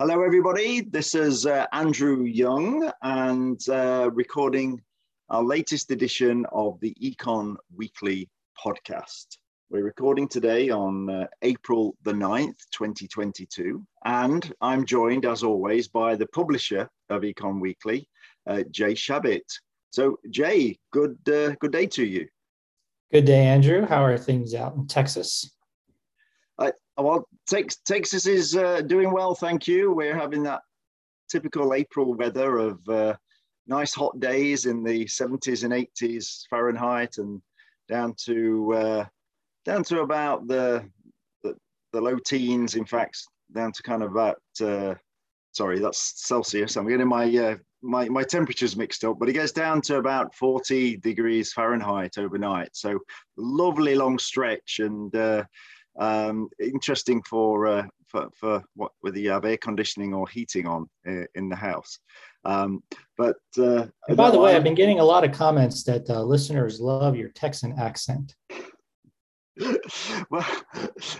Hello, everybody. This is uh, Andrew Young and uh, recording our latest edition of the Econ Weekly podcast. We're recording today on uh, April the 9th, 2022. And I'm joined, as always, by the publisher of Econ Weekly, uh, Jay Shabat. So, Jay, good, uh, good day to you. Good day, Andrew. How are things out in Texas? Well, Texas is uh, doing well, thank you. We're having that typical April weather of uh, nice hot days in the 70s and 80s Fahrenheit, and down to uh, down to about the, the, the low teens. In fact, down to kind of about uh, sorry, that's Celsius. I'm getting my uh, my my temperatures mixed up, but it gets down to about 40 degrees Fahrenheit overnight. So lovely long stretch and uh, um, interesting for, uh, for, for what whether you have air conditioning or heating on uh, in the house. Um, but uh, by the way, I've been getting a lot of comments that uh, listeners love your Texan accent. well,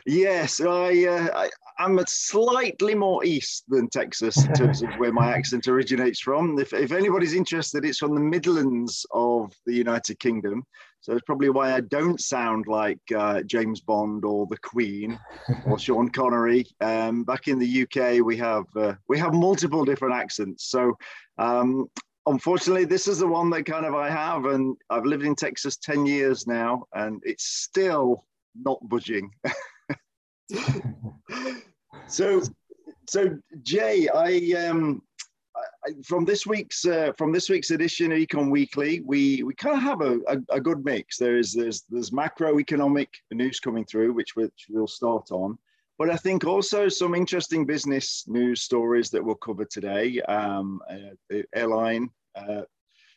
yes, I, uh, I am slightly more east than Texas in terms of where my accent originates from. If, if anybody's interested, it's from the Midlands of the United Kingdom. So it's probably why I don't sound like uh, James Bond or the Queen or Sean Connery. Um, back in the UK, we have uh, we have multiple different accents. So um, unfortunately, this is the one that kind of I have, and I've lived in Texas ten years now, and it's still not budging. so, so Jay, I um, from this week's uh, from this week's edition of Econ Weekly, we we kind of have a, a, a, good mix. There's there's there's macroeconomic news coming through, which which we'll start on, but I think also some interesting business news stories that we'll cover today. Um, uh, airline uh,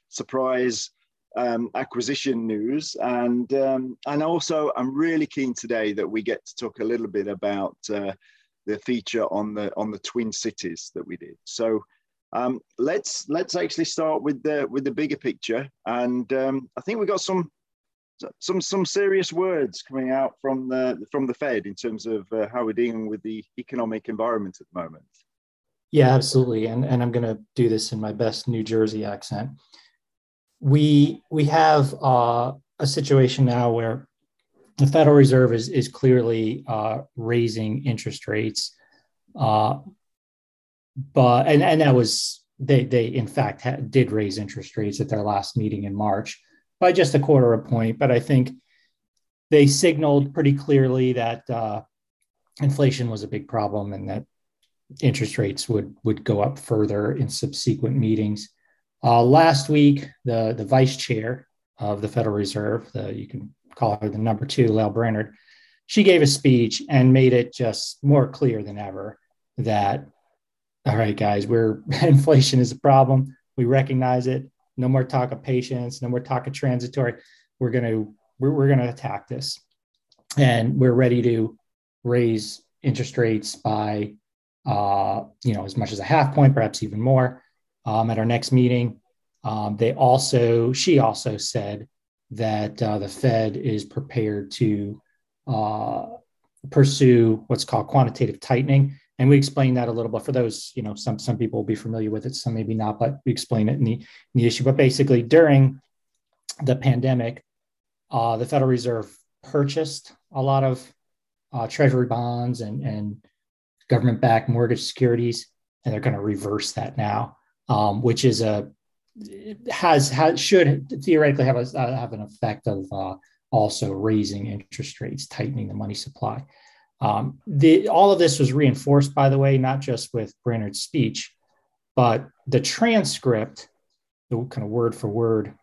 surprise um, acquisition news, and um, and also I'm really keen today that we get to talk a little bit about uh, the feature on the on the Twin Cities that we did. So um, let's let's actually start with the with the bigger picture, and um, I think we got some some some serious words coming out from the from the Fed in terms of uh, how we're dealing with the economic environment at the moment. Yeah, absolutely, and and I'm going to do this in my best New Jersey accent. We we have uh, a situation now where the Federal Reserve is is clearly uh, raising interest rates. Uh, but and and that was they they in fact had, did raise interest rates at their last meeting in March by just a quarter of a point. But I think they signaled pretty clearly that uh, inflation was a big problem and that interest rates would would go up further in subsequent meetings. Uh, last week, the the vice chair of the Federal Reserve, the, you can call her the number two, Lael Brainard, she gave a speech and made it just more clear than ever that all right, guys, we're inflation is a problem. We recognize it. No more talk of patience. No more talk of transitory. We're gonna we're, we're gonna attack this, and we're ready to raise interest rates by uh, you know as much as a half point, perhaps even more, um, at our next meeting. Um, they also she also said that uh, the Fed is prepared to uh, pursue what's called quantitative tightening. And we explain that a little bit for those you know some some people will be familiar with it some maybe not but we explain it in the, in the issue. But basically during the pandemic uh, the federal reserve purchased a lot of uh, treasury bonds and and government backed mortgage securities and they're going to reverse that now um, which is a has has should theoretically have a uh, have an effect of uh, also raising interest rates tightening the money supply. Um, the, all of this was reinforced, by the way, not just with Brainard's speech, but the transcript, the kind of word for word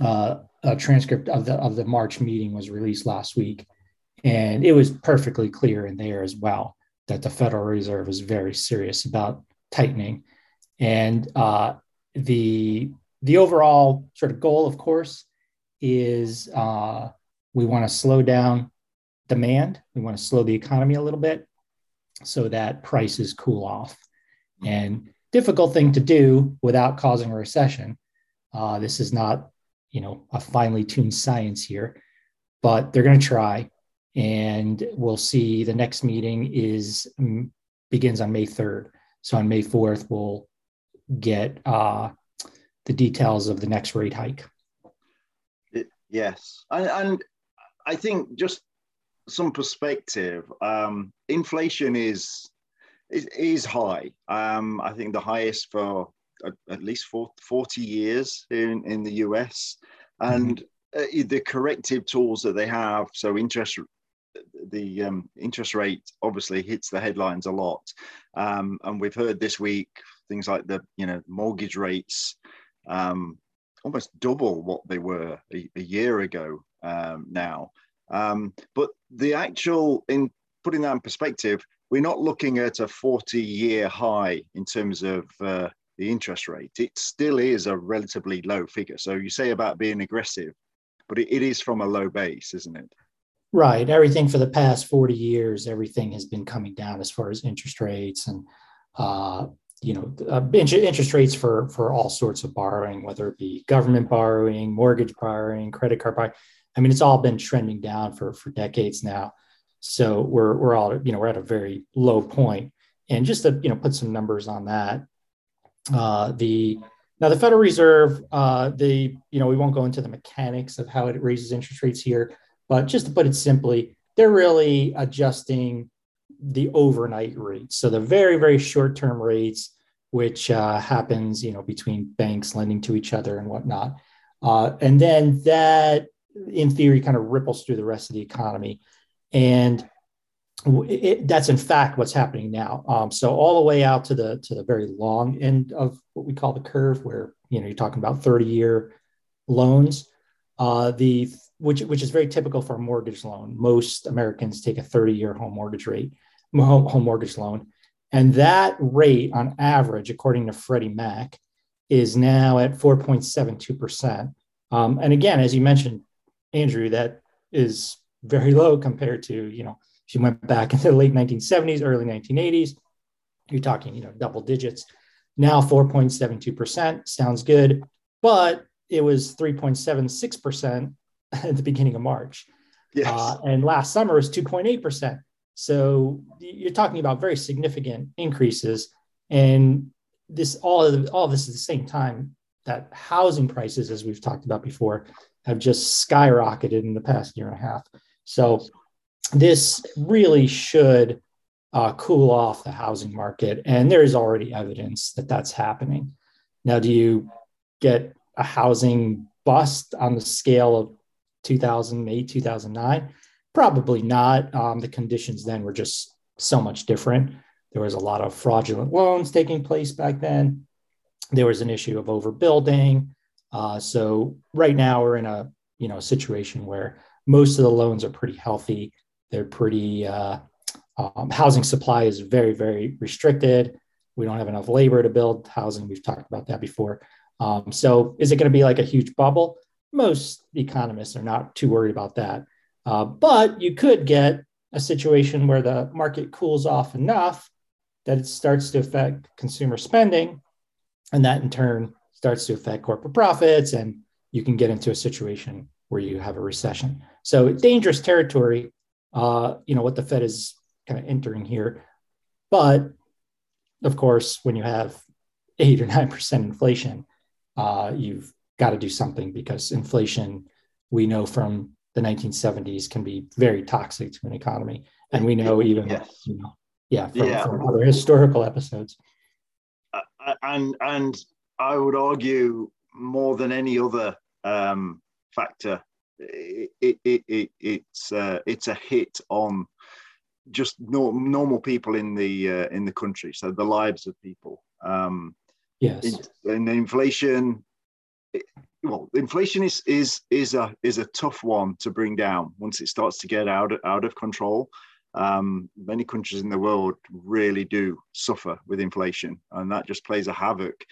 uh, transcript of the of the March meeting was released last week, and it was perfectly clear in there as well that the Federal Reserve is very serious about tightening, and uh, the the overall sort of goal, of course, is uh, we want to slow down demand. We want to slow the economy a little bit so that prices cool off. And difficult thing to do without causing a recession. Uh, this is not, you know, a finely tuned science here, but they're going to try. And we'll see. The next meeting is um, begins on May 3rd. So on May 4th, we'll get uh, the details of the next rate hike. Yes, and, and I think just some perspective. Um, inflation is is, is high. Um, I think the highest for at, at least 40 years in, in the US. And mm-hmm. uh, the corrective tools that they have, so interest the um, interest rate obviously hits the headlines a lot, um, and we've heard this week things like the you know mortgage rates um, almost double what they were a, a year ago um, now. Um, but the actual in putting that in perspective, we're not looking at a 40 year high in terms of uh, the interest rate. It still is a relatively low figure. So you say about being aggressive, but it, it is from a low base, isn't it? Right. Everything for the past 40 years, everything has been coming down as far as interest rates and, uh, you know, uh, interest rates for, for all sorts of borrowing, whether it be government borrowing, mortgage borrowing, credit card borrowing. I mean, it's all been trending down for, for decades now. So we're we're all you know we're at a very low point. And just to you know put some numbers on that, uh, the now the Federal Reserve, uh, the you know we won't go into the mechanics of how it raises interest rates here, but just to put it simply, they're really adjusting the overnight rates. So the very very short term rates, which uh, happens you know between banks lending to each other and whatnot, uh, and then that in theory kind of ripples through the rest of the economy. And it, that's in fact what's happening now. Um, so all the way out to the to the very long end of what we call the curve, where you know you're talking about 30 year loans, uh, the which which is very typical for a mortgage loan. Most Americans take a 30 year home mortgage rate, home, home mortgage loan, and that rate on average, according to Freddie Mac, is now at 4.72 percent. Um, and again, as you mentioned, Andrew, that is very low compared to, you know, if you went back into the late 1970s, early 1980s. You're talking, you know, double digits. Now 4.72% sounds good, but it was 3.76% at the beginning of March. Yes. Uh, and last summer was 2.8%. So you're talking about very significant increases. And this all of all of this at the same time that housing prices, as we've talked about before, have just skyrocketed in the past year and a half. So this really should uh, cool off the housing market, and there is already evidence that that's happening. Now, do you get a housing bust on the scale of 2008, 2009? Probably not. Um, the conditions then were just so much different. There was a lot of fraudulent loans taking place back then. There was an issue of overbuilding. Uh, so right now we're in a you know situation where most of the loans are pretty healthy. They're pretty uh, um, housing supply is very very restricted. We don't have enough labor to build housing. We've talked about that before. Um, so is it going to be like a huge bubble? Most economists are not too worried about that. Uh, but you could get a situation where the market cools off enough that it starts to affect consumer spending, and that in turn starts to affect corporate profits and you can get into a situation where you have a recession. So dangerous territory, uh, you know, what the Fed is kind of entering here. But of course, when you have eight or 9% inflation, uh, you've got to do something because inflation, we know from the 1970s, can be very toxic to an economy. And we know even, yes. you know, yeah, from, yeah. from other historical episodes. Uh, and, and I would argue more than any other um, factor, it, it, it, it's uh, it's a hit on just no, normal people in the uh, in the country, so the lives of people. Um, yes, and inflation. Well, inflation is is is a is a tough one to bring down once it starts to get out out of control. Um, many countries in the world really do suffer with inflation, and that just plays a havoc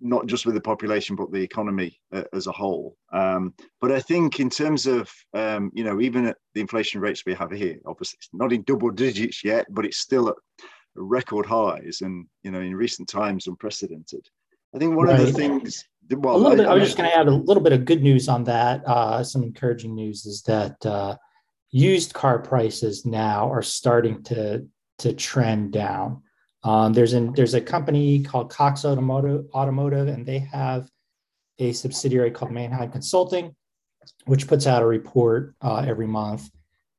not just with the population but the economy uh, as a whole. Um, but I think in terms of um, you know even at the inflation rates we have here, obviously it's not in double digits yet, but it's still at record highs and you know in recent times unprecedented. I think one right. of the things. Well, a little I, bit. I, was just going to add a little bit of good news on that. Uh, some encouraging news is that uh, used car prices now are starting to to trend down. Um, there's an there's a company called Cox Automotive, Automotive, and they have a subsidiary called Manheim Consulting, which puts out a report uh, every month,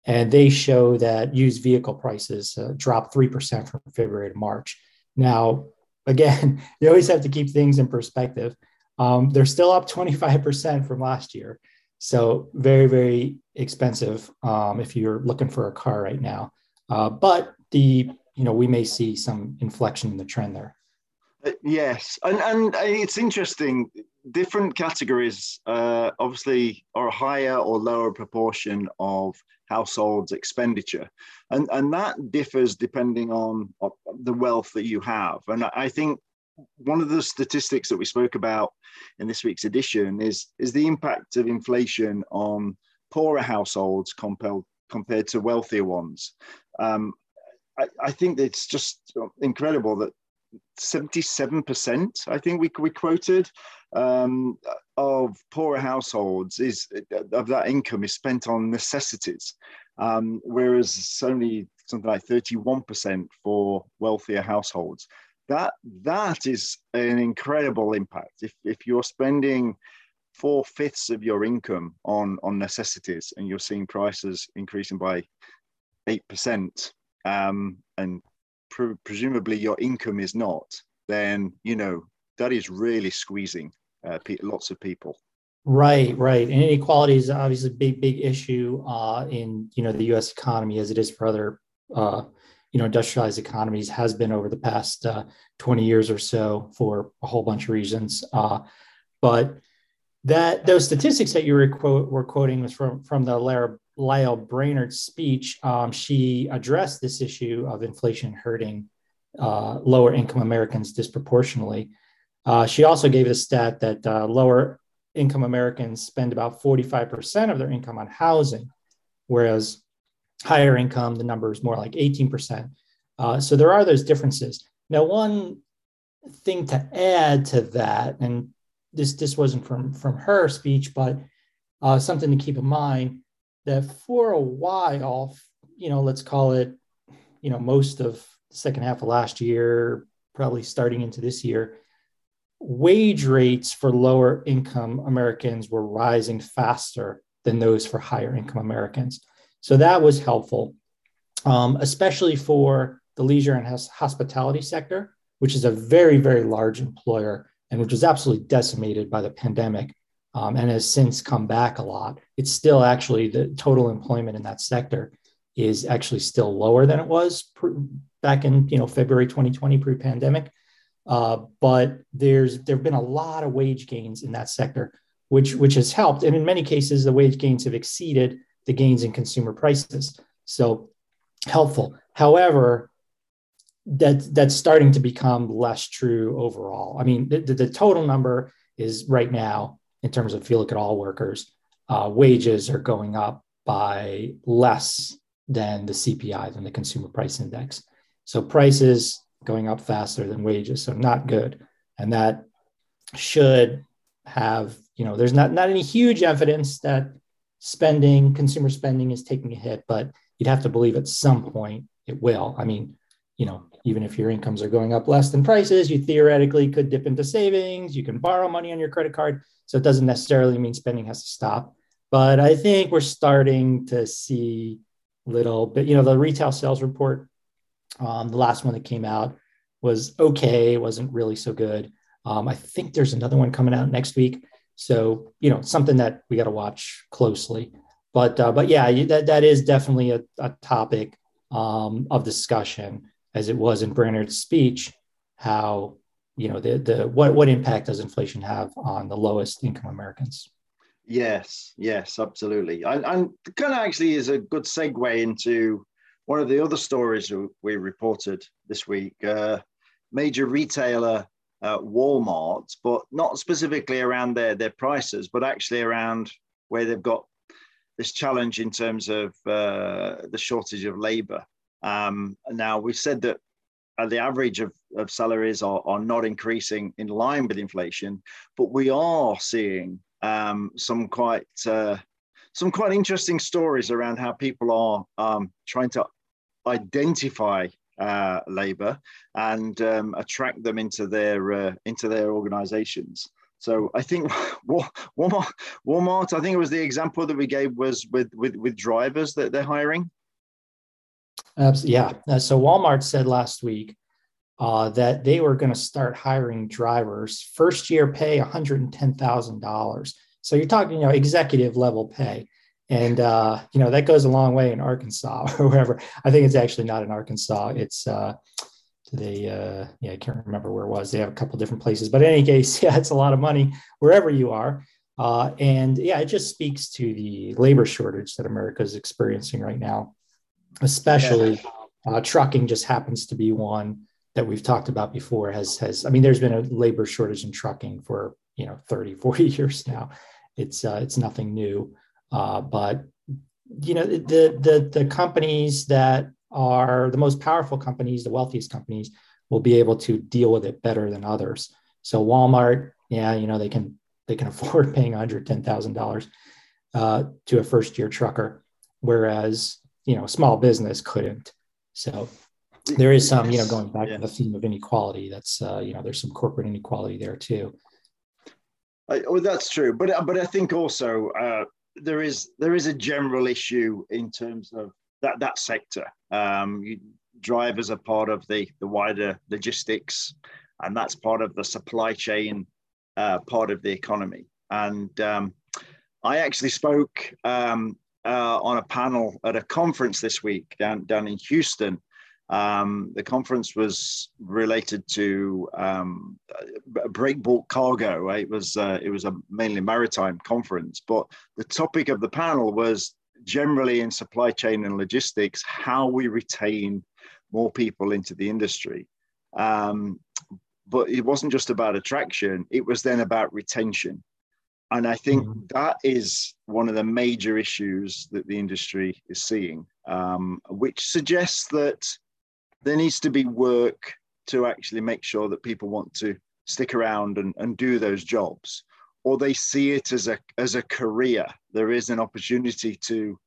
and they show that used vehicle prices uh, dropped three percent from February to March. Now, again, you always have to keep things in perspective. Um, they're still up 25% from last year. So very, very expensive um, if you're looking for a car right now. Uh, but the you know we may see some inflection in the trend there. Uh, yes, and and it's interesting. Different categories uh, obviously are a higher or lower proportion of households' expenditure, and and that differs depending on the wealth that you have. And I think one of the statistics that we spoke about in this week's edition is is the impact of inflation on poorer households compared compared to wealthier ones. Um, I, I, think it's just incredible that 77%, I think we, we quoted, um, of poorer households is of that income is spent on necessities, um, whereas only something like 31% for wealthier households that that is an incredible impact. If if you're spending four fifths of your income on on necessities and you're seeing prices increasing by eight percent, um, and pre- presumably your income is not, then you know that is really squeezing uh, pe- lots of people. Right, right. And inequality is obviously a big, big issue uh, in you know the U.S. economy as it is for other uh, you know industrialized economies has been over the past uh, 20 years or so for a whole bunch of reasons uh, but that those statistics that you were, quote, were quoting was from from the Lael, Lael Brainard speech um, she addressed this issue of inflation hurting uh, lower income americans disproportionately uh, she also gave a stat that uh, lower income americans spend about 45% of their income on housing whereas higher income, the number is more like 18%. Uh, so there are those differences. Now, one thing to add to that, and this this wasn't from from her speech, but uh, something to keep in mind that for a while, you know, let's call it, you know, most of the second half of last year, probably starting into this year, wage rates for lower income Americans were rising faster than those for higher income Americans. So that was helpful, um, especially for the leisure and hospitality sector, which is a very, very large employer and which was absolutely decimated by the pandemic um, and has since come back a lot. It's still actually the total employment in that sector is actually still lower than it was back in you know February 2020 pre-pandemic. Uh, but there's there have been a lot of wage gains in that sector, which which has helped, and in many cases the wage gains have exceeded the gains in consumer prices. So helpful. However, that that's starting to become less true overall. I mean, the, the, total number is right now in terms of if you look at all workers, uh, wages are going up by less than the CPI, than the consumer price index. So prices going up faster than wages, so not good, and that should have you know there's not not any huge evidence that spending, consumer spending is taking a hit, but you'd have to believe at some point it will. I mean, you know, even if your incomes are going up less than prices, you theoretically could dip into savings. You can borrow money on your credit card. So it doesn't necessarily mean spending has to stop. But I think we're starting to see little bit, you know, the retail sales report, um, the last one that came out was okay. It wasn't really so good. Um, I think there's another one coming out next week. So you know something that we got to watch closely. But uh, but yeah, that that is definitely a, a topic um, of discussion as it was in Brainard's speech. How you know the the what what impact does inflation have on the lowest income Americans? Yes, yes, absolutely. And, kind of actually is a good segue into one of the other stories we reported this week. Uh, major retailer uh, Walmart, but not specifically around their their prices, but actually around where they've got this challenge in terms of uh, the shortage of labor. Um, now we've said that uh, the average of, of salaries are, are not increasing in line with inflation, but we are seeing um, some quite uh, some quite interesting stories around how people are um, trying to identify uh, labor and um, attract them into their uh, into their organizations. So I think Walmart, Walmart, I think it was the example that we gave was with with, with drivers that they're hiring. Yeah. Uh, so Walmart said last week uh, that they were going to start hiring drivers. First year pay one hundred and ten thousand dollars. So you're talking, you know, executive level pay and uh, you know that goes a long way in Arkansas or wherever. I think it's actually not in Arkansas. It's uh, they uh, yeah I can't remember where it was. They have a couple different places, but in any case, yeah, it's a lot of money wherever you are. Uh, and yeah, it just speaks to the labor shortage that America is experiencing right now, especially uh, trucking. Just happens to be one that we've talked about before. Has has I mean, there's been a labor shortage in trucking for you know 30, 40 years now. It's uh, it's nothing new. Uh, but you know, the the the companies that are the most powerful companies, the wealthiest companies, will be able to deal with it better than others. So Walmart, yeah, you know, they can they can afford paying one hundred ten thousand uh, dollars to a first year trucker, whereas you know, small business couldn't. So there is some, you know, going back yeah. to the theme of inequality. That's uh, you know, there's some corporate inequality there too. I, well, that's true, but but I think also uh, there is there is a general issue in terms of that that sector. Um, you, drivers are part of the the wider logistics, and that's part of the supply chain uh, part of the economy. And um, I actually spoke um, uh, on a panel at a conference this week down down in Houston um, the conference was related to um, breakbulk cargo. Right? It was uh, it was a mainly maritime conference, but the topic of the panel was generally in supply chain and logistics how we retain more people into the industry. Um, but it wasn't just about attraction; it was then about retention. And I think mm-hmm. that is one of the major issues that the industry is seeing, um, which suggests that there needs to be work to actually make sure that people want to stick around and, and do those jobs. Or they see it as a as a career. There is an opportunity to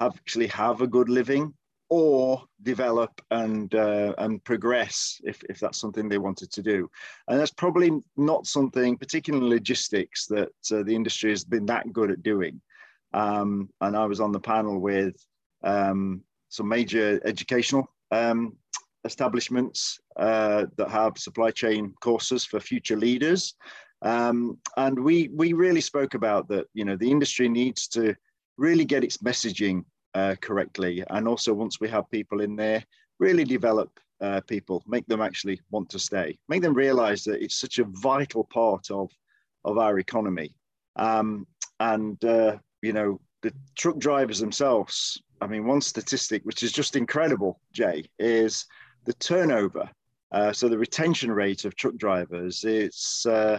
actually have a good living or develop and uh, and progress if, if that's something they wanted to do and that's probably not something particularly logistics that uh, the industry has been that good at doing um, and i was on the panel with um, some major educational um, establishments uh, that have supply chain courses for future leaders. Um, and we, we really spoke about that, you know, the industry needs to really get its messaging uh, correctly. And also once we have people in there, really develop uh, people, make them actually want to stay, make them realize that it's such a vital part of, of our economy. Um, and, uh, you know, the truck drivers themselves, I mean, one statistic, which is just incredible, Jay, is the turnover, uh, so the retention rate of truck drivers, it's uh,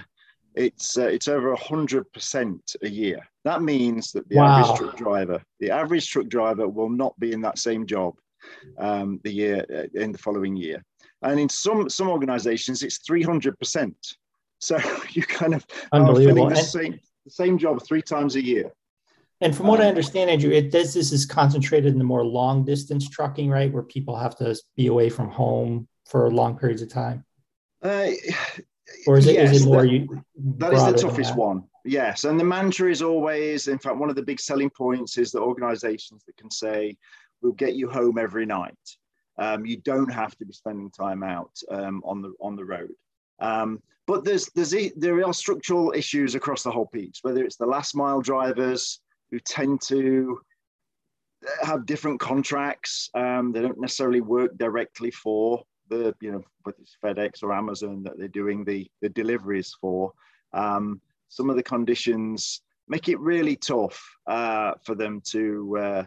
it's uh, it's over hundred percent a year. That means that the wow. average truck driver, the average truck driver, will not be in that same job um, the year uh, in the following year. And in some some organisations, it's three hundred percent. So you kind of are filling the same the same job three times a year. And from what I um, understand, Andrew, it does this is concentrated in the more long distance trucking, right, where people have to be away from home for long periods of time. Uh, or is it, yes, is it more that, you? That is the toughest one. Yes, and the mantra is always, in fact, one of the big selling points is that organisations that can say, "We'll get you home every night." Um, you don't have to be spending time out um, on the on the road. Um, but there's there's there are structural issues across the whole piece, whether it's the last mile drivers, who tend to have different contracts. Um, they don't necessarily work directly for the, you know, whether it's FedEx or Amazon that they're doing the, the deliveries for. Um, some of the conditions make it really tough uh, for them to uh,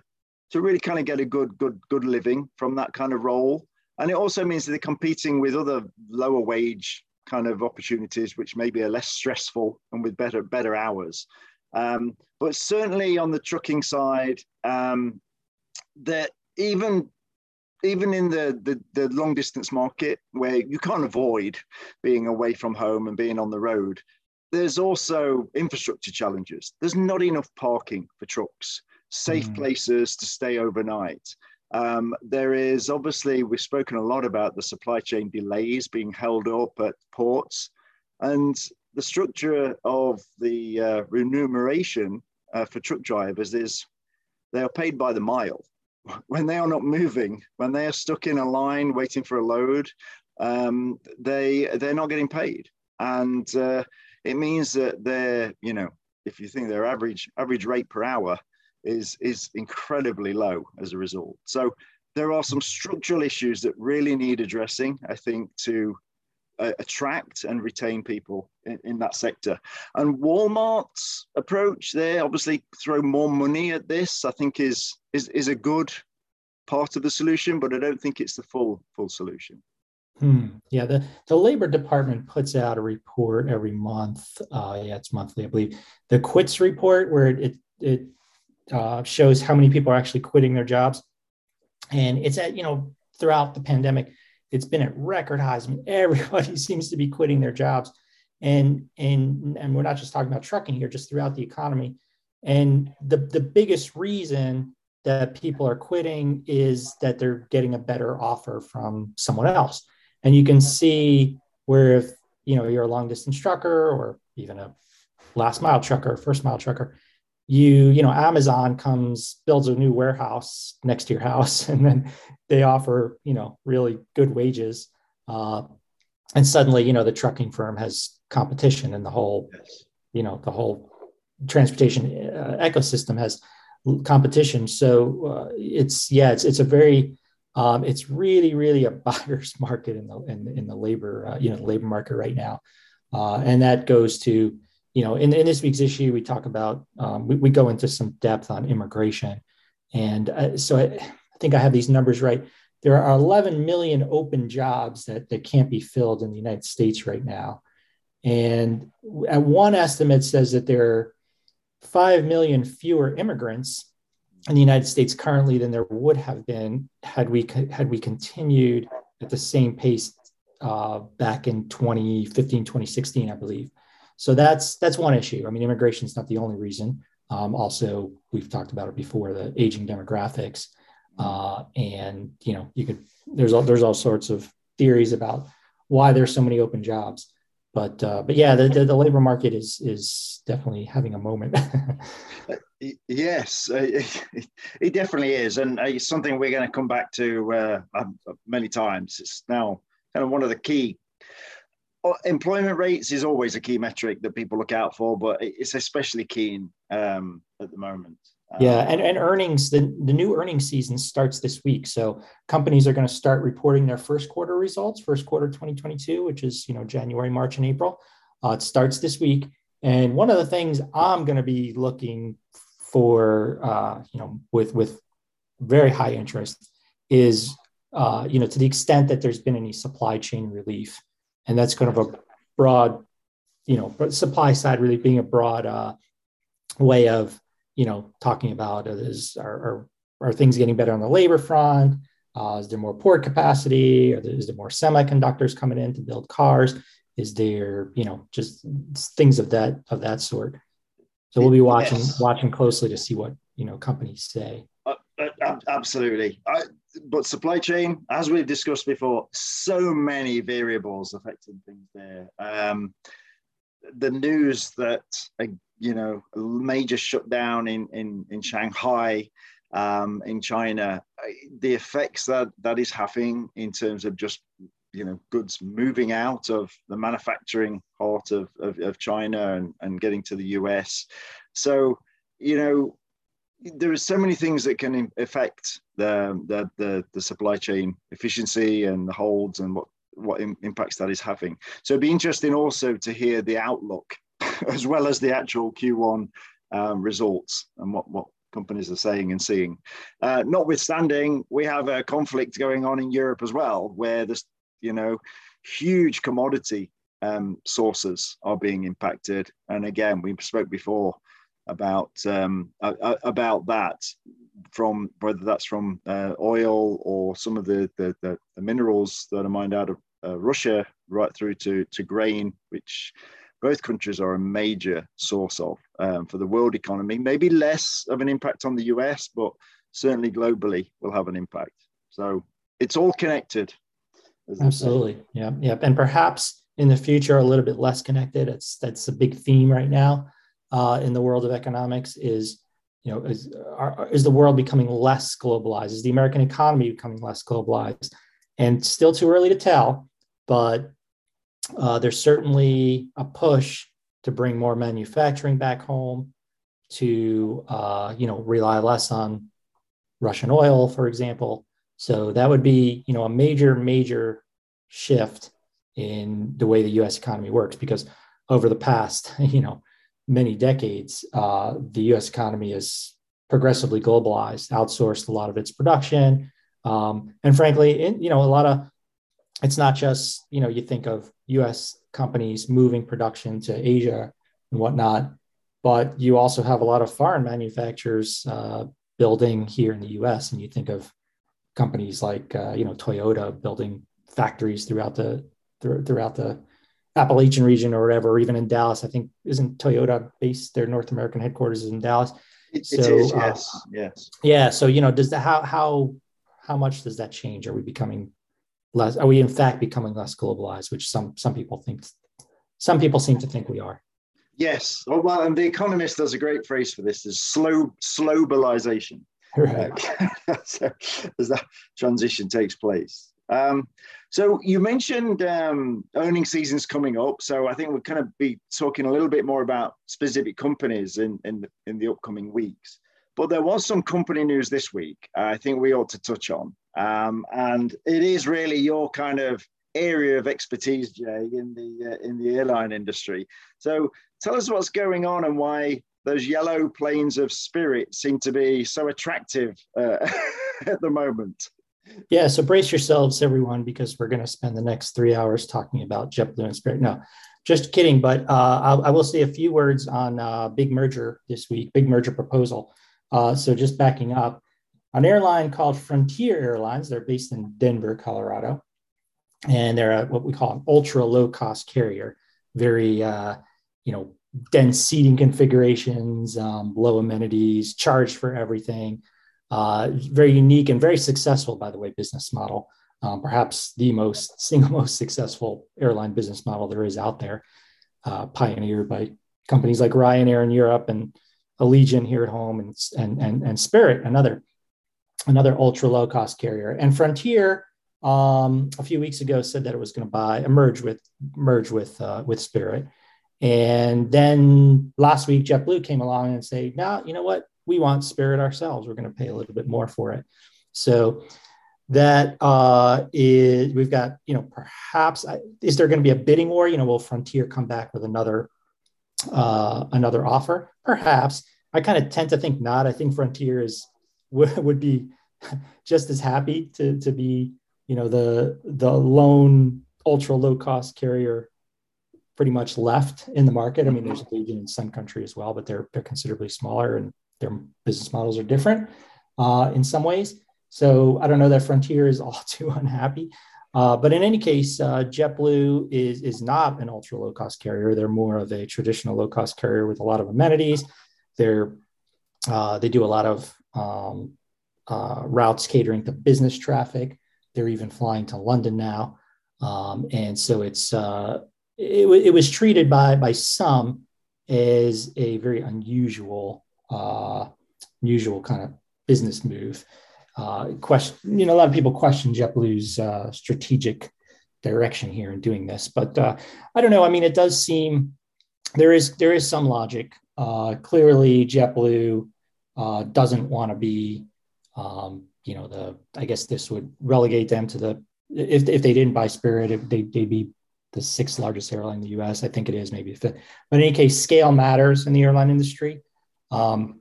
to really kind of get a good good good living from that kind of role. And it also means they're competing with other lower wage kind of opportunities, which maybe are less stressful and with better better hours. Um, but certainly on the trucking side, um, that even even in the, the, the long distance market where you can't avoid being away from home and being on the road, there's also infrastructure challenges. There's not enough parking for trucks, safe mm. places to stay overnight. Um, there is obviously, we've spoken a lot about the supply chain delays being held up at ports. And the structure of the uh, remuneration uh, for truck drivers is they are paid by the mile. When they are not moving, when they are stuck in a line waiting for a load, um, they they're not getting paid, and uh, it means that they're you know if you think their average average rate per hour is is incredibly low as a result. So there are some structural issues that really need addressing. I think to uh, attract and retain people in, in, that sector. And Walmart's approach there, obviously, throw more money at this. I think is is is a good part of the solution, but I don't think it's the full full solution. Hmm. Yeah, the, the Labor Department puts out a report every month. Uh, yeah, it's monthly, I believe. The quits report, where it it uh, shows how many people are actually quitting their jobs, and it's at you know throughout the pandemic, it's been at record highs. I mean, everybody seems to be quitting their jobs, and and and we're not just talking about trucking here, just throughout the economy. And the the biggest reason that people are quitting is that they're getting a better offer from someone else. And you can see where if you know you're a long distance trucker or even a last mile trucker, first mile trucker, you you know amazon comes builds a new warehouse next to your house and then they offer you know really good wages uh, and suddenly you know the trucking firm has competition and the whole you know the whole transportation uh, ecosystem has competition so uh, it's yeah it's it's a very um, it's really really a buyer's market in the in, in the labor uh, you know labor market right now uh, and that goes to you know, in, in this week's issue, we talk about, um, we, we go into some depth on immigration. And uh, so I, I think I have these numbers right. There are 11 million open jobs that, that can't be filled in the United States right now. And at one estimate says that there are 5 million fewer immigrants in the United States currently than there would have been had we had we continued at the same pace uh, back in 2015, 2016, I believe. So that's that's one issue. I mean, immigration is not the only reason. Um, also, we've talked about it before: the aging demographics, uh, and you know, you could there's all there's all sorts of theories about why there's so many open jobs. But uh, but yeah, the, the, the labor market is is definitely having a moment. yes, it definitely is, and it's something we're going to come back to uh, many times. It's now kind of one of the key employment rates is always a key metric that people look out for, but it's especially keen um, at the moment. Um, yeah, and, and earnings, the, the new earnings season starts this week. So companies are going to start reporting their first quarter results, first quarter 2022, which is, you know, January, March, and April. Uh, it starts this week. And one of the things I'm going to be looking for, uh, you know, with, with very high interest is, uh, you know, to the extent that there's been any supply chain relief and that's kind of a broad, you know, supply side really being a broad uh, way of, you know, talking about is are, are, are things getting better on the labor front? Uh, is there more port capacity? Or is there more semiconductors coming in to build cars? Is there, you know, just things of that of that sort? So we'll be watching yes. watching closely to see what you know companies say. Uh, uh, absolutely. I, but supply chain, as we've discussed before, so many variables affecting things there. Um, the news that you know a major shutdown in in in Shanghai, um, in China, the effects that that is having in terms of just you know goods moving out of the manufacturing heart of, of, of China and, and getting to the US. So you know there are so many things that can affect the, the, the, the supply chain efficiency and the holds and what, what impacts that is having. So it'd be interesting also to hear the outlook as well as the actual Q1 um, results and what, what companies are saying and seeing. Uh, notwithstanding, we have a conflict going on in Europe as well, where there's, you know, huge commodity um, sources are being impacted. And again, we spoke before about um, about that from whether that's from uh, oil or some of the, the, the, minerals that are mined out of uh, Russia right through to, to grain, which both countries are a major source of um, for the world economy. Maybe less of an impact on the US, but certainly globally, will have an impact. So it's all connected. Absolutely. Yeah. Yeah. And perhaps in the future, a little bit less connected. It's that's a big theme right now uh, in the world of economics is, you know, is, are, is the world becoming less globalized? Is the American economy becoming less globalized? And still too early to tell, but uh, there's certainly a push to bring more manufacturing back home, to uh, you know rely less on Russian oil, for example. So that would be you know a major major shift in the way the U.S. economy works because over the past you know many decades, uh, the U.S. economy has progressively globalized, outsourced a lot of its production, um, and frankly, in, you know a lot of it's not just you know you think of U.S. companies moving production to Asia and whatnot, but you also have a lot of foreign manufacturers uh, building here in the U.S. And you think of companies like uh, you know Toyota building factories throughout the throughout the Appalachian region or whatever, or even in Dallas. I think isn't Toyota based their North American headquarters is in Dallas. It, so, it is, uh, yes, uh, yes. Yeah. So you know, does that how how how much does that change? Are we becoming less are we in fact becoming less globalized which some some people think some people seem to think we are. Yes. Well, well and the economist does a great phrase for this is slow slowbalization. Right. So, as that transition takes place. Um, so you mentioned um, earning seasons coming up. So I think we're going to be talking a little bit more about specific companies in in the, in the upcoming weeks. But there was some company news this week. I think we ought to touch on. Um, and it is really your kind of area of expertise, Jay, in the uh, in the airline industry. So tell us what's going on and why those yellow planes of spirit seem to be so attractive uh, at the moment. Yeah, so brace yourselves, everyone, because we're going to spend the next three hours talking about JetBlue and Spirit. No, just kidding. But uh, I will say a few words on uh, big merger this week, big merger proposal. Uh, so just backing up, an airline called Frontier Airlines. They're based in Denver, Colorado, and they're a, what we call an ultra low cost carrier. Very, uh, you know, dense seating configurations, um, low amenities, charged for everything. Uh, very unique and very successful, by the way, business model. Um, perhaps the most single most successful airline business model there is out there, uh, pioneered by companies like Ryanair in Europe and Allegiant here at home, and and and, and Spirit, another another ultra low cost carrier. And Frontier um, a few weeks ago said that it was going to buy merge with merge with uh, with Spirit. And then last week, JetBlue came along and say, "Now, you know what? We want Spirit ourselves. We're going to pay a little bit more for it." So that uh, is, we've got, you know, perhaps is there going to be a bidding war? You know, will Frontier come back with another uh, another offer? Perhaps. I kind of tend to think not. I think Frontier is would be just as happy to to be you know the the lone ultra low cost carrier pretty much left in the market. I mean, there's a Allegiant in Sun Country as well, but they're they're considerably smaller and their business models are different uh, in some ways. So I don't know that Frontier is all too unhappy. Uh, but in any case, uh, JetBlue is is not an ultra low cost carrier. They're more of a traditional low cost carrier with a lot of amenities. They're uh, they do a lot of um, uh, routes catering to business traffic. They're even flying to London now, um, and so it's uh, it, it, was treated by by some as a very unusual uh, unusual kind of business move. Uh, question, you know, a lot of people question JetBlue's uh, strategic direction here in doing this, but uh, I don't know. I mean, it does seem there is there is some logic. Uh, clearly, JetBlue uh, doesn't want to be, um, you know, the I guess this would relegate them to the if if they didn't buy Spirit, they they'd be the sixth largest airline in the U.S. I think it is maybe fifth. But in any case, scale matters in the airline industry. Um,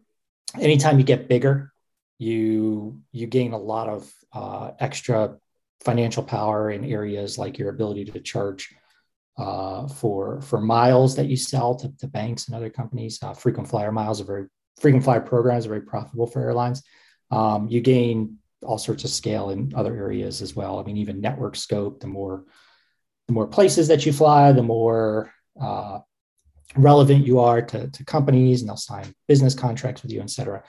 anytime you get bigger, you you gain a lot of uh, extra financial power in areas like your ability to charge uh, for for miles that you sell to, to banks and other companies. Uh, frequent flyer miles are very frequent flyer programs are very profitable for airlines. Um, you gain all sorts of scale in other areas as well. I mean, even network scope. The more the more places that you fly, the more uh, relevant you are to, to companies, and they'll sign business contracts with you, et cetera,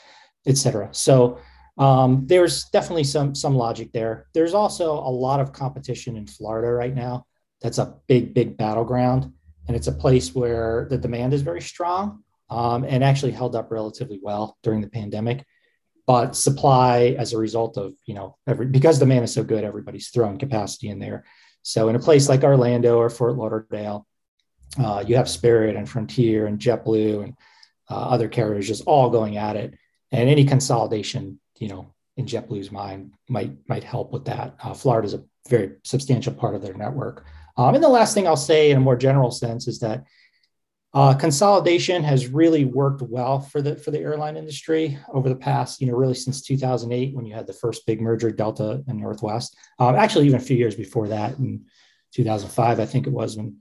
et cetera. So Um, there's definitely some some logic there. There's also a lot of competition in Florida right now. That's a big big battleground, and it's a place where the demand is very strong um, and actually held up relatively well during the pandemic. But supply, as a result of you know every because demand is so good, everybody's throwing capacity in there. So in a place like Orlando or Fort Lauderdale, uh, you have Spirit and Frontier and JetBlue and uh, other carriers just all going at it, and any consolidation, you know, in JetBlue's mind might might help with that. Uh, Florida is a very substantial part of their network. Um, and the last thing I'll say, in a more general sense, is that uh, consolidation has really worked well for the for the airline industry over the past, you know, really since 2008 when you had the first big merger, Delta and Northwest. Um, actually, even a few years before that, in 2005, I think it was when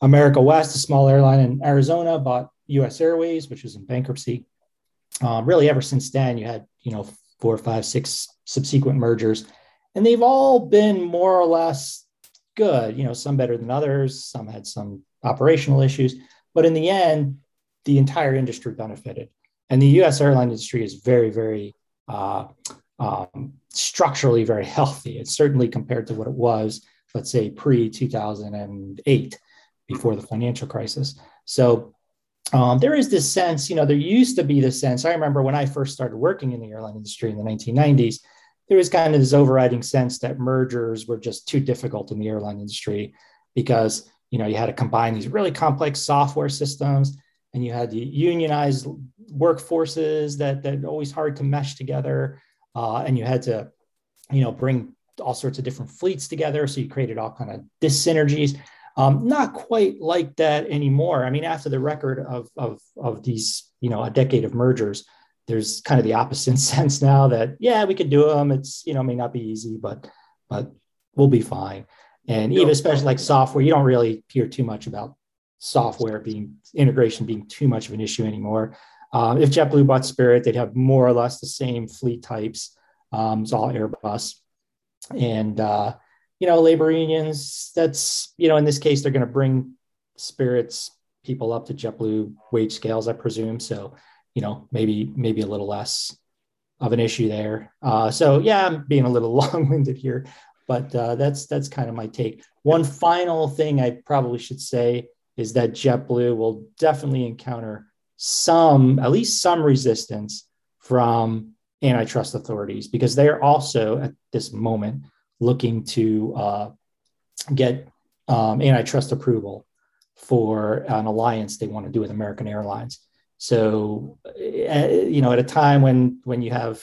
America West, a small airline in Arizona, bought U.S. Airways, which was in bankruptcy. Um, really, ever since then, you had you know four, five, six subsequent mergers, and they've all been more or less good. You know, some better than others. Some had some operational issues, but in the end, the entire industry benefited. And the U.S. airline industry is very, very uh, um, structurally very healthy. It's certainly compared to what it was, let's say, pre 2008 before the financial crisis. So um, there is this sense, you know, there used to be this sense. I remember when I first started working in the airline industry in the 1990s, there was kind of this overriding sense that mergers were just too difficult in the airline industry because, you know, you had to combine these really complex software systems and you had the unionized workforces that that always hard to mesh together, uh, and you had to, you know, bring all sorts of different fleets together. So you created all kind of dyssynergies. Um, not quite like that anymore. I mean, after the record of, of, of these, you know, a decade of mergers, there's kind of the opposite sense now that, yeah, we could do them. It's, you know, may not be easy, but, but we'll be fine. And even especially like software, you don't really hear too much about software being integration being too much of an issue anymore. Um, if JetBlue bought Spirit, they'd have more or less the same fleet types. Um, it's all Airbus. And, uh, you know, labor unions, that's, you know, in this case, they're going to bring spirits people up to JetBlue wage scales, I presume. So, you know, maybe, maybe a little less of an issue there. Uh, so yeah, I'm being a little long-winded here, but uh, that's, that's kind of my take. One final thing I probably should say is that JetBlue will definitely encounter some, at least some resistance from antitrust authorities because they are also at this moment looking to uh, get um, antitrust approval for an alliance they want to do with American Airlines. So, uh, you know, at a time when when you have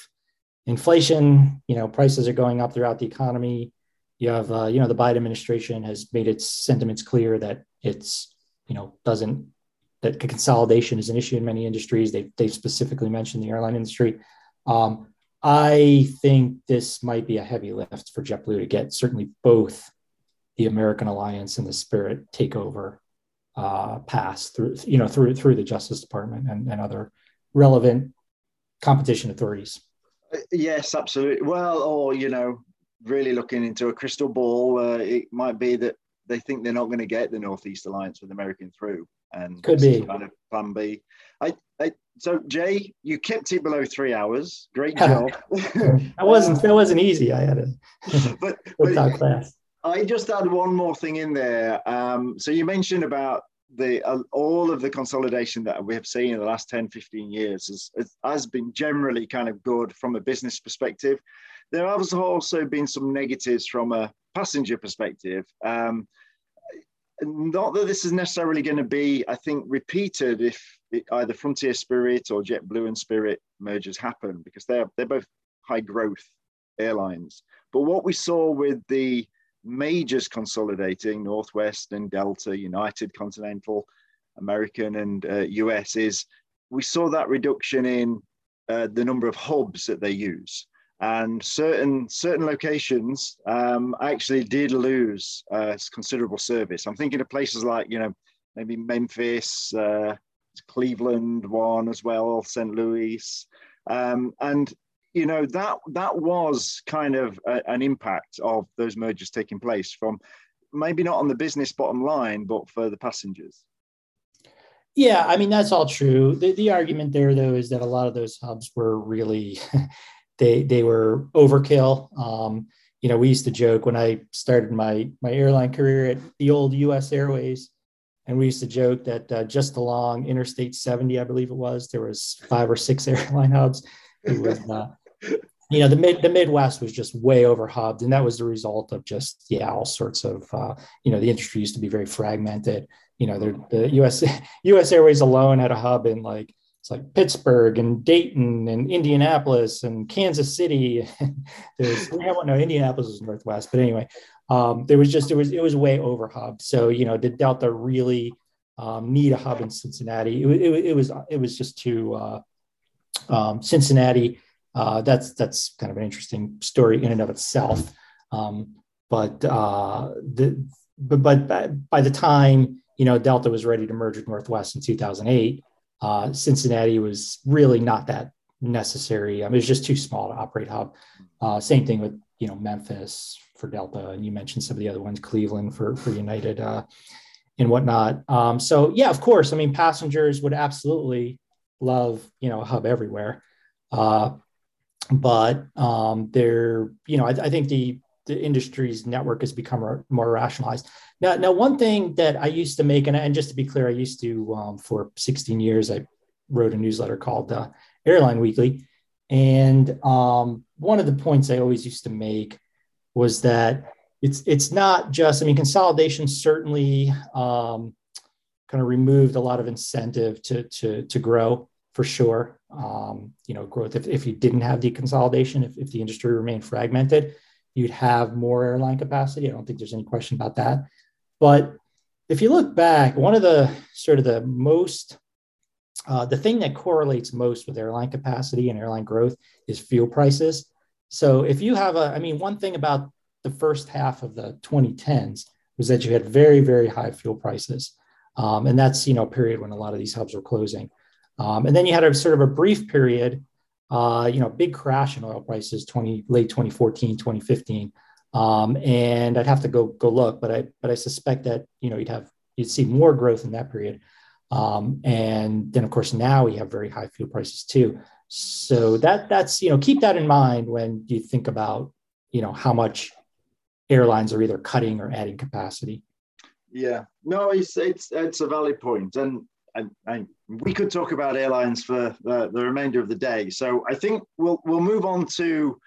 inflation, you know, prices are going up throughout the economy. You have, uh, you know, the Biden administration has made its sentiments clear that it's, you know, doesn't that consolidation is an issue in many industries. They they've specifically mentioned the airline industry. Um, I think this might be a heavy lift for JetBlue to get certainly both the American Alliance and the Spirit takeover uh, pass through, you know, through through the Justice Department and, and other relevant competition authorities. Uh, yes, absolutely. Well, or you know, really looking into a crystal ball, uh, it might be that they think they're not going to get the Northeast Alliance with American through, and could be kind of plan B. I, I so Jay, you kept it below three hours. Great job. that wasn't that wasn't easy. I had a but, but class. I just add one more thing in there. Um, so you mentioned about the uh, all of the consolidation that we have seen in the last 10, 15 years has, has been generally kind of good from a business perspective. There has also been some negatives from a passenger perspective. Um, not that this is necessarily going to be, I think, repeated if either Frontier Spirit or JetBlue and Spirit mergers happen, because they're they're both high growth airlines. But what we saw with the majors consolidating, Northwest and Delta, United, Continental, American, and uh, US, is we saw that reduction in uh, the number of hubs that they use and certain certain locations um, actually did lose uh, considerable service. I'm thinking of places like you know maybe Memphis, uh, Cleveland, one as well, St. Louis, um, and you know that that was kind of a, an impact of those mergers taking place from maybe not on the business bottom line, but for the passengers. Yeah, I mean that's all true. The, the argument there, though, is that a lot of those hubs were really they they were overkill. Um, you know, we used to joke when I started my my airline career at the old U.S. Airways, and we used to joke that uh, just along Interstate 70, I believe it was, there was five or six airline hubs. It was, uh, you know, the mid the Midwest was just way over hubbed, and that was the result of just yeah, all sorts of uh, you know, the industry used to be very fragmented. You know, the U.S. U.S. Airways alone had a hub in like it's like Pittsburgh and Dayton and Indianapolis and Kansas City. There's I don't know Indianapolis is Northwest, but anyway, um, there was just it was it was way over hub. So you know, did Delta really um, need a hub in Cincinnati? It, it, it was it was just too uh, um, Cincinnati. Uh, that's that's kind of an interesting story in and of itself. Um, but uh, the but, but by the time you know Delta was ready to merge with Northwest in 2008, uh, Cincinnati was really not that necessary. I mean, it was just too small to operate hub. Uh, same thing with you know Memphis for Delta, and you mentioned some of the other ones, Cleveland for for United uh, and whatnot. Um, so yeah, of course. I mean, passengers would absolutely love you know hub everywhere, uh, but um, they're you know I, I think the the industry's network has become more rationalized. Now, now one thing that I used to make, and, and just to be clear, I used to um, for 16 years, I wrote a newsletter called uh, Airline Weekly, and um, one of the points I always used to make was that it's it's not just. I mean, consolidation certainly um, kind of removed a lot of incentive to to to grow for sure. Um, you know, growth if, if you didn't have the consolidation, if, if the industry remained fragmented you'd have more airline capacity. I don't think there's any question about that. But if you look back, one of the sort of the most, uh, the thing that correlates most with airline capacity and airline growth is fuel prices. So if you have a, I mean, one thing about the first half of the 2010s was that you had very, very high fuel prices. Um, and that's, you know, a period when a lot of these hubs were closing. Um, and then you had a sort of a brief period uh, you know, big crash in oil prices 20 late 2014, 2015. Um, and I'd have to go go look, but I but I suspect that you know you'd have you'd see more growth in that period. Um, and then of course now we have very high fuel prices too. So that that's you know keep that in mind when you think about you know how much airlines are either cutting or adding capacity. Yeah, no, it's it's it's a valid point, and and, we could talk about airlines for the, the, remainder of the day. So I think we'll we'll move on to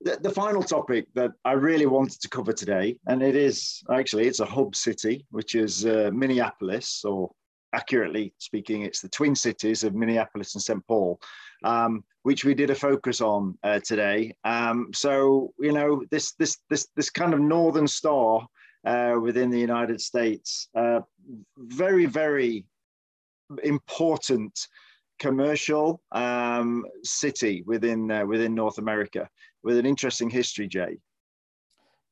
the, the, final topic that I really wanted to cover today, and it is actually it's a hub city, which is uh, Minneapolis, or accurately speaking, it's the twin cities of Minneapolis and St. Paul. Um, which we did a focus on uh, today. Um, so you know this this this this kind of northern star uh, within the United States, uh, very very important commercial um, city within uh, within North America with an interesting history, Jay.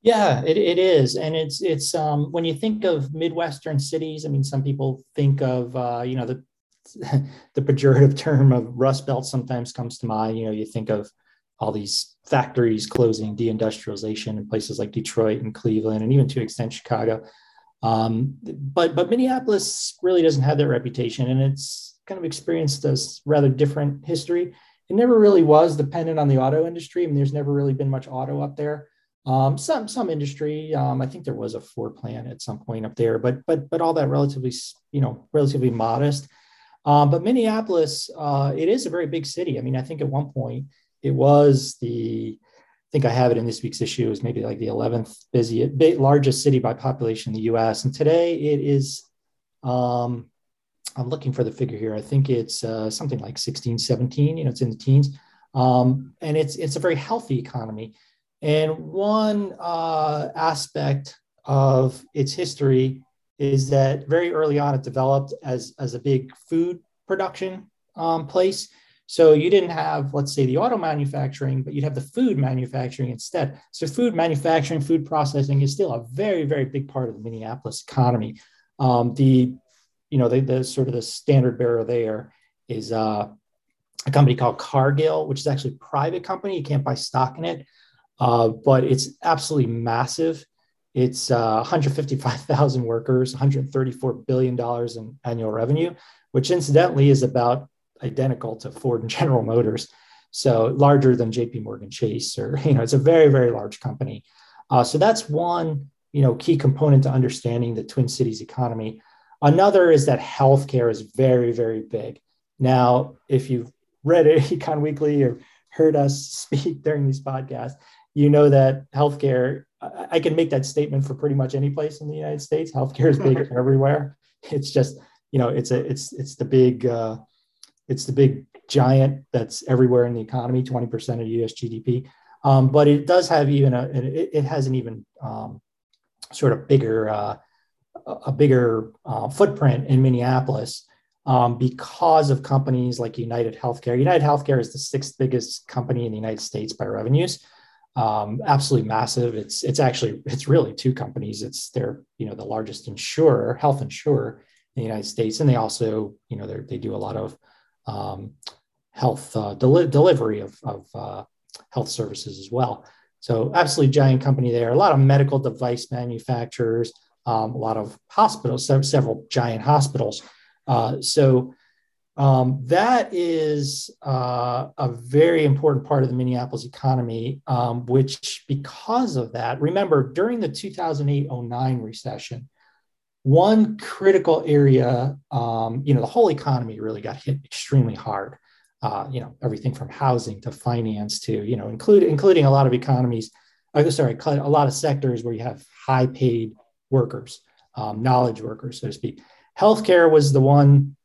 Yeah, it, it is, and it's it's um, when you think of midwestern cities. I mean, some people think of uh, you know the the pejorative term of Rust Belt sometimes comes to mind. You know, you think of all these factories closing, deindustrialization in places like Detroit and Cleveland, and even to extent Chicago. Um, but but Minneapolis really doesn't have that reputation, and it's kind of experienced a rather different history. It never really was dependent on the auto industry. I mean, there's never really been much auto up there. Um, some some industry. Um, I think there was a Ford plant at some point up there, but but but all that relatively you know relatively modest. Um, but Minneapolis, uh, it is a very big city. I mean, I think at one point it was the think I have it in this week's issue is maybe like the 11th busiest, largest city by population in the U.S. And today it is, um, I'm looking for the figure here. I think it's uh, something like 16, 17. You know, it's in the teens, um, and it's it's a very healthy economy. And one uh, aspect of its history is that very early on it developed as as a big food production um, place. So you didn't have, let's say, the auto manufacturing, but you'd have the food manufacturing instead. So food manufacturing, food processing is still a very, very big part of the Minneapolis economy. Um, the, you know, the, the, sort of the standard bearer there is uh, a company called Cargill, which is actually a private company. You can't buy stock in it, uh, but it's absolutely massive. It's uh, 155,000 workers, 134 billion dollars in annual revenue, which incidentally is about identical to Ford and General Motors. So larger than JP Morgan Chase, or, you know, it's a very, very large company. Uh, so that's one, you know, key component to understanding the Twin Cities economy. Another is that healthcare is very, very big. Now, if you've read Econ Weekly or heard us speak during these podcasts, you know that healthcare, I can make that statement for pretty much any place in the United States. Healthcare is big everywhere. It's just, you know, it's a, it's, it's the big, uh, it's the big giant that's everywhere in the economy, 20% of US GDP. Um, but it does have even a, it, it has an even um, sort of bigger, uh, a bigger uh, footprint in Minneapolis um, because of companies like United Healthcare. United Healthcare is the sixth biggest company in the United States by revenues. Um, absolutely massive. It's it's actually it's really two companies. It's they're you know the largest insurer, health insurer in the United States, and they also you know they they do a lot of um, health uh, deli- delivery of, of uh, health services as well. So absolutely giant company there. A lot of medical device manufacturers, um, a lot of hospitals, several giant hospitals. Uh, so um, that is uh, a very important part of the Minneapolis economy, um, which because of that, remember during the 2008-09 recession, one critical area, um, you know, the whole economy really got hit extremely hard. Uh, you know, everything from housing to finance to, you know, include, including a lot of economies, uh, sorry, a lot of sectors where you have high paid workers, um, knowledge workers, so to speak. Healthcare was the one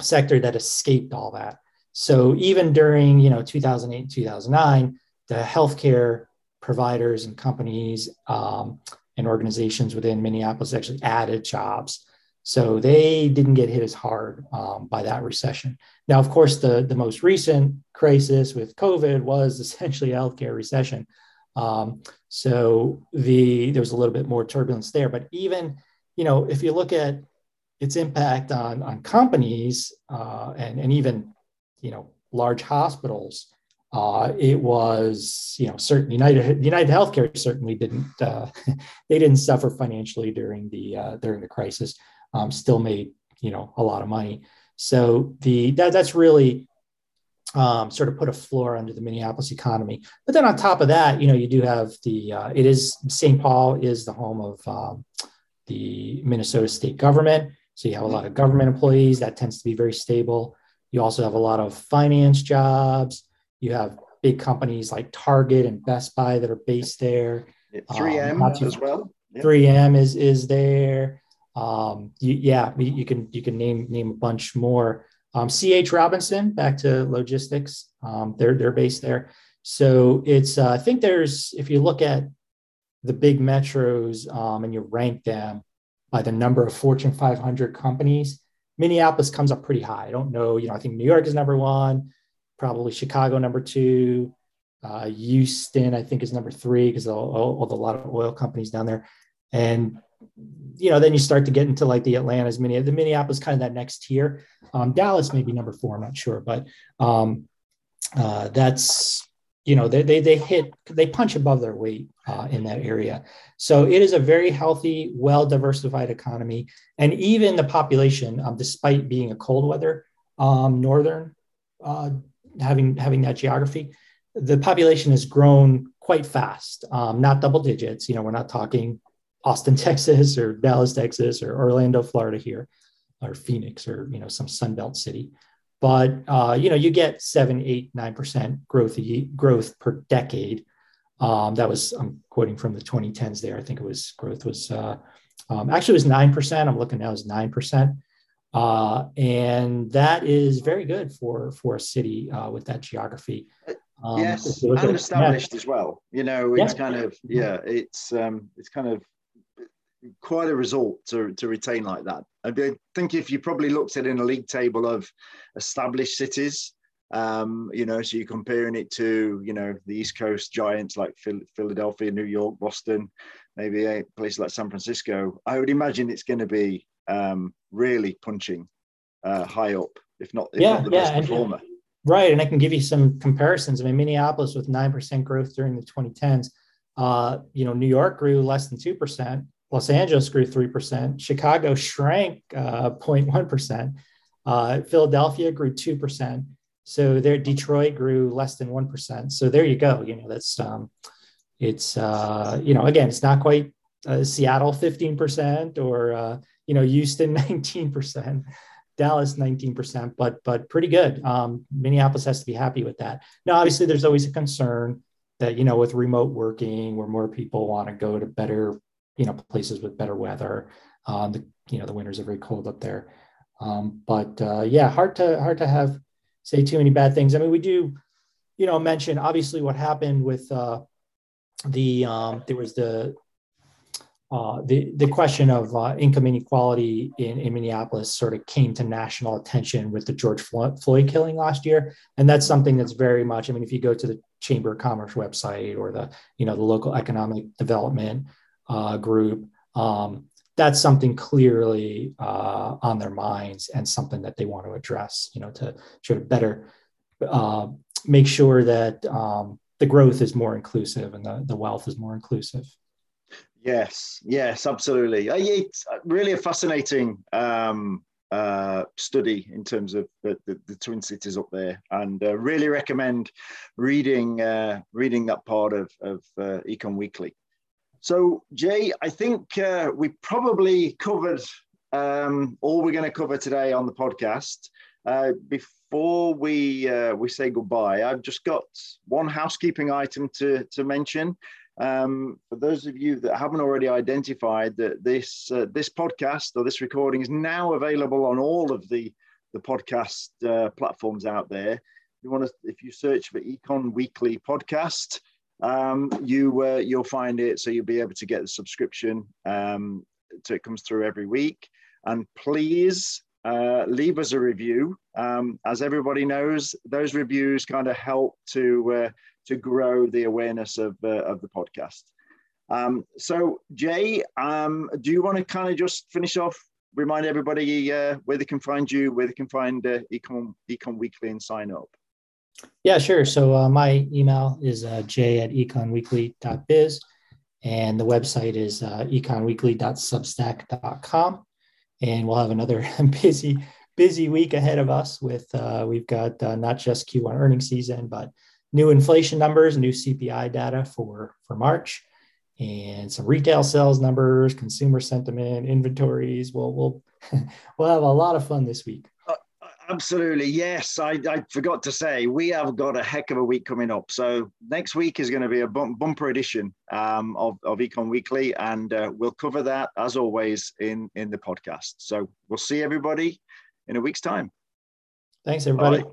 sector that escaped all that. So even during, you know, 2008, 2009, the healthcare providers and companies um, and organizations within Minneapolis actually added jobs. So they didn't get hit as hard um, by that recession. Now, of course, the, the most recent crisis with COVID was essentially a healthcare recession. Um, so the there was a little bit more turbulence there. But even, you know, if you look at its impact on, on companies uh, and, and even, you know, large hospitals, uh, it was, you know, certain United United Healthcare certainly didn't uh, they didn't suffer financially during the uh, during the crisis. Um, still made you know a lot of money. So the that, that's really um, sort of put a floor under the Minneapolis economy. But then on top of that, you know, you do have the uh, it is St. Paul is the home of um, the Minnesota state government. So you have a lot of government employees that tends to be very stable. You also have a lot of finance jobs. You have big companies like Target and Best Buy that are based there. 3M um, as well. 3M is is there. Um, you, yeah, you can you can name name a bunch more. Um, CH Robinson, back to logistics. Um, they're they're based there. So it's uh, I think there's if you look at the big metros um, and you rank them by the number of Fortune 500 companies, Minneapolis comes up pretty high. I don't know, you know, I think New York is number one probably Chicago number two. Uh, Houston, I think, is number three because all, the lot of oil companies down there. And you know, then you start to get into like the Atlanta's, mini, the Minneapolis, kind of that next tier. Um, Dallas may be number four. I'm not sure, but um, uh, that's you know they, they they hit they punch above their weight uh, in that area. So it is a very healthy, well diversified economy, and even the population, um, despite being a cold weather um, northern uh, having having that geography, the population has grown quite fast. Um, not double digits. You know, we're not talking Austin, Texas, or Dallas, Texas, or Orlando, Florida here, or Phoenix, or you know some Sunbelt city. But uh, you know, you get seven, eight, nine percent growth growth per decade. Um, that was I'm quoting from the 2010s. There, I think it was growth was uh, um, actually it was nine percent. I'm looking now is nine percent. Uh, and that is very good for for a city uh, with that geography. Um, yes, and established as well. You know, it's yeah. kind of yeah, it's um, it's kind of quite a result to, to retain like that. I think if you probably looked at in a league table of established cities, um, you know, so you're comparing it to, you know, the East Coast giants like Philadelphia, New York, Boston, maybe a place like San Francisco, I would imagine it's going to be um, really punching uh, high up, if not, if yeah, not the yeah, best performer. And, right. And I can give you some comparisons. I mean, Minneapolis with 9% growth during the 2010s. Uh, you know, New York grew less than 2%. Los Angeles grew 3%. Chicago shrank uh, 0.1%. Uh, Philadelphia grew 2%. So there, Detroit grew less than one percent. So there you go. You know, that's um, it's uh, you know, again, it's not quite uh, Seattle fifteen percent or uh, you know Houston nineteen percent. Dallas 19%, but but pretty good. Um, Minneapolis has to be happy with that. Now, obviously, there's always a concern that you know with remote working, where more people want to go to better you know places with better weather. Um, the you know the winters are very cold up there, um, but uh, yeah, hard to hard to have say too many bad things. I mean, we do you know mention obviously what happened with uh, the um, there was the uh, the the question of uh, income inequality in, in Minneapolis sort of came to national attention with the George Floyd killing last year, and that's something that's very much. I mean, if you go to the Chamber of Commerce website or the you know the local economic development uh, group, um, that's something clearly uh, on their minds and something that they want to address. You know, to sort of better uh, make sure that um, the growth is more inclusive and the, the wealth is more inclusive. Yes, yes, absolutely. Uh, it's really a fascinating um, uh, study in terms of the, the, the, Twin Cities up there, and uh, really recommend reading uh, reading that part of, of uh, Econ Weekly. So, Jay, I think uh, we probably covered um, all we're going to cover today on the podcast. before we we say goodbye, I've just got one housekeeping item to to mention. Um, for those of you that haven't already identified that this uh, this podcast or this recording is now available on all of the the podcast uh, platforms out there. You want to, if you search for Econ Weekly Podcast, um, you uh, you'll find it. So you'll be able to get the subscription. Um, so it comes through every week. And please uh, leave us a review. Um, as everybody knows, those reviews kind of help to uh, to grow the awareness of, uh, of the podcast. Um, so, Jay, um, do you want to kind of just finish off, remind everybody uh, where they can find you, where they can find uh, Econ, Econ Weekly and sign up? Yeah, sure. So, uh, my email is uh, j at econweekly.biz, and the website is uh, econweekly.substack.com. And we'll have another busy, busy week ahead of us with, uh, we've got uh, not just Q1 earnings season, but new inflation numbers, new CPI data for, for March, and some retail sales numbers, consumer sentiment, inventories. We'll, we'll, we'll have a lot of fun this week. Uh, absolutely. Yes. I, I forgot to say, we have got a heck of a week coming up. So next week is going to be a bump, bumper edition um, of, of Econ Weekly, and uh, we'll cover that as always in, in the podcast. So we'll see everybody in a week's time. Thanks, everybody. Bye.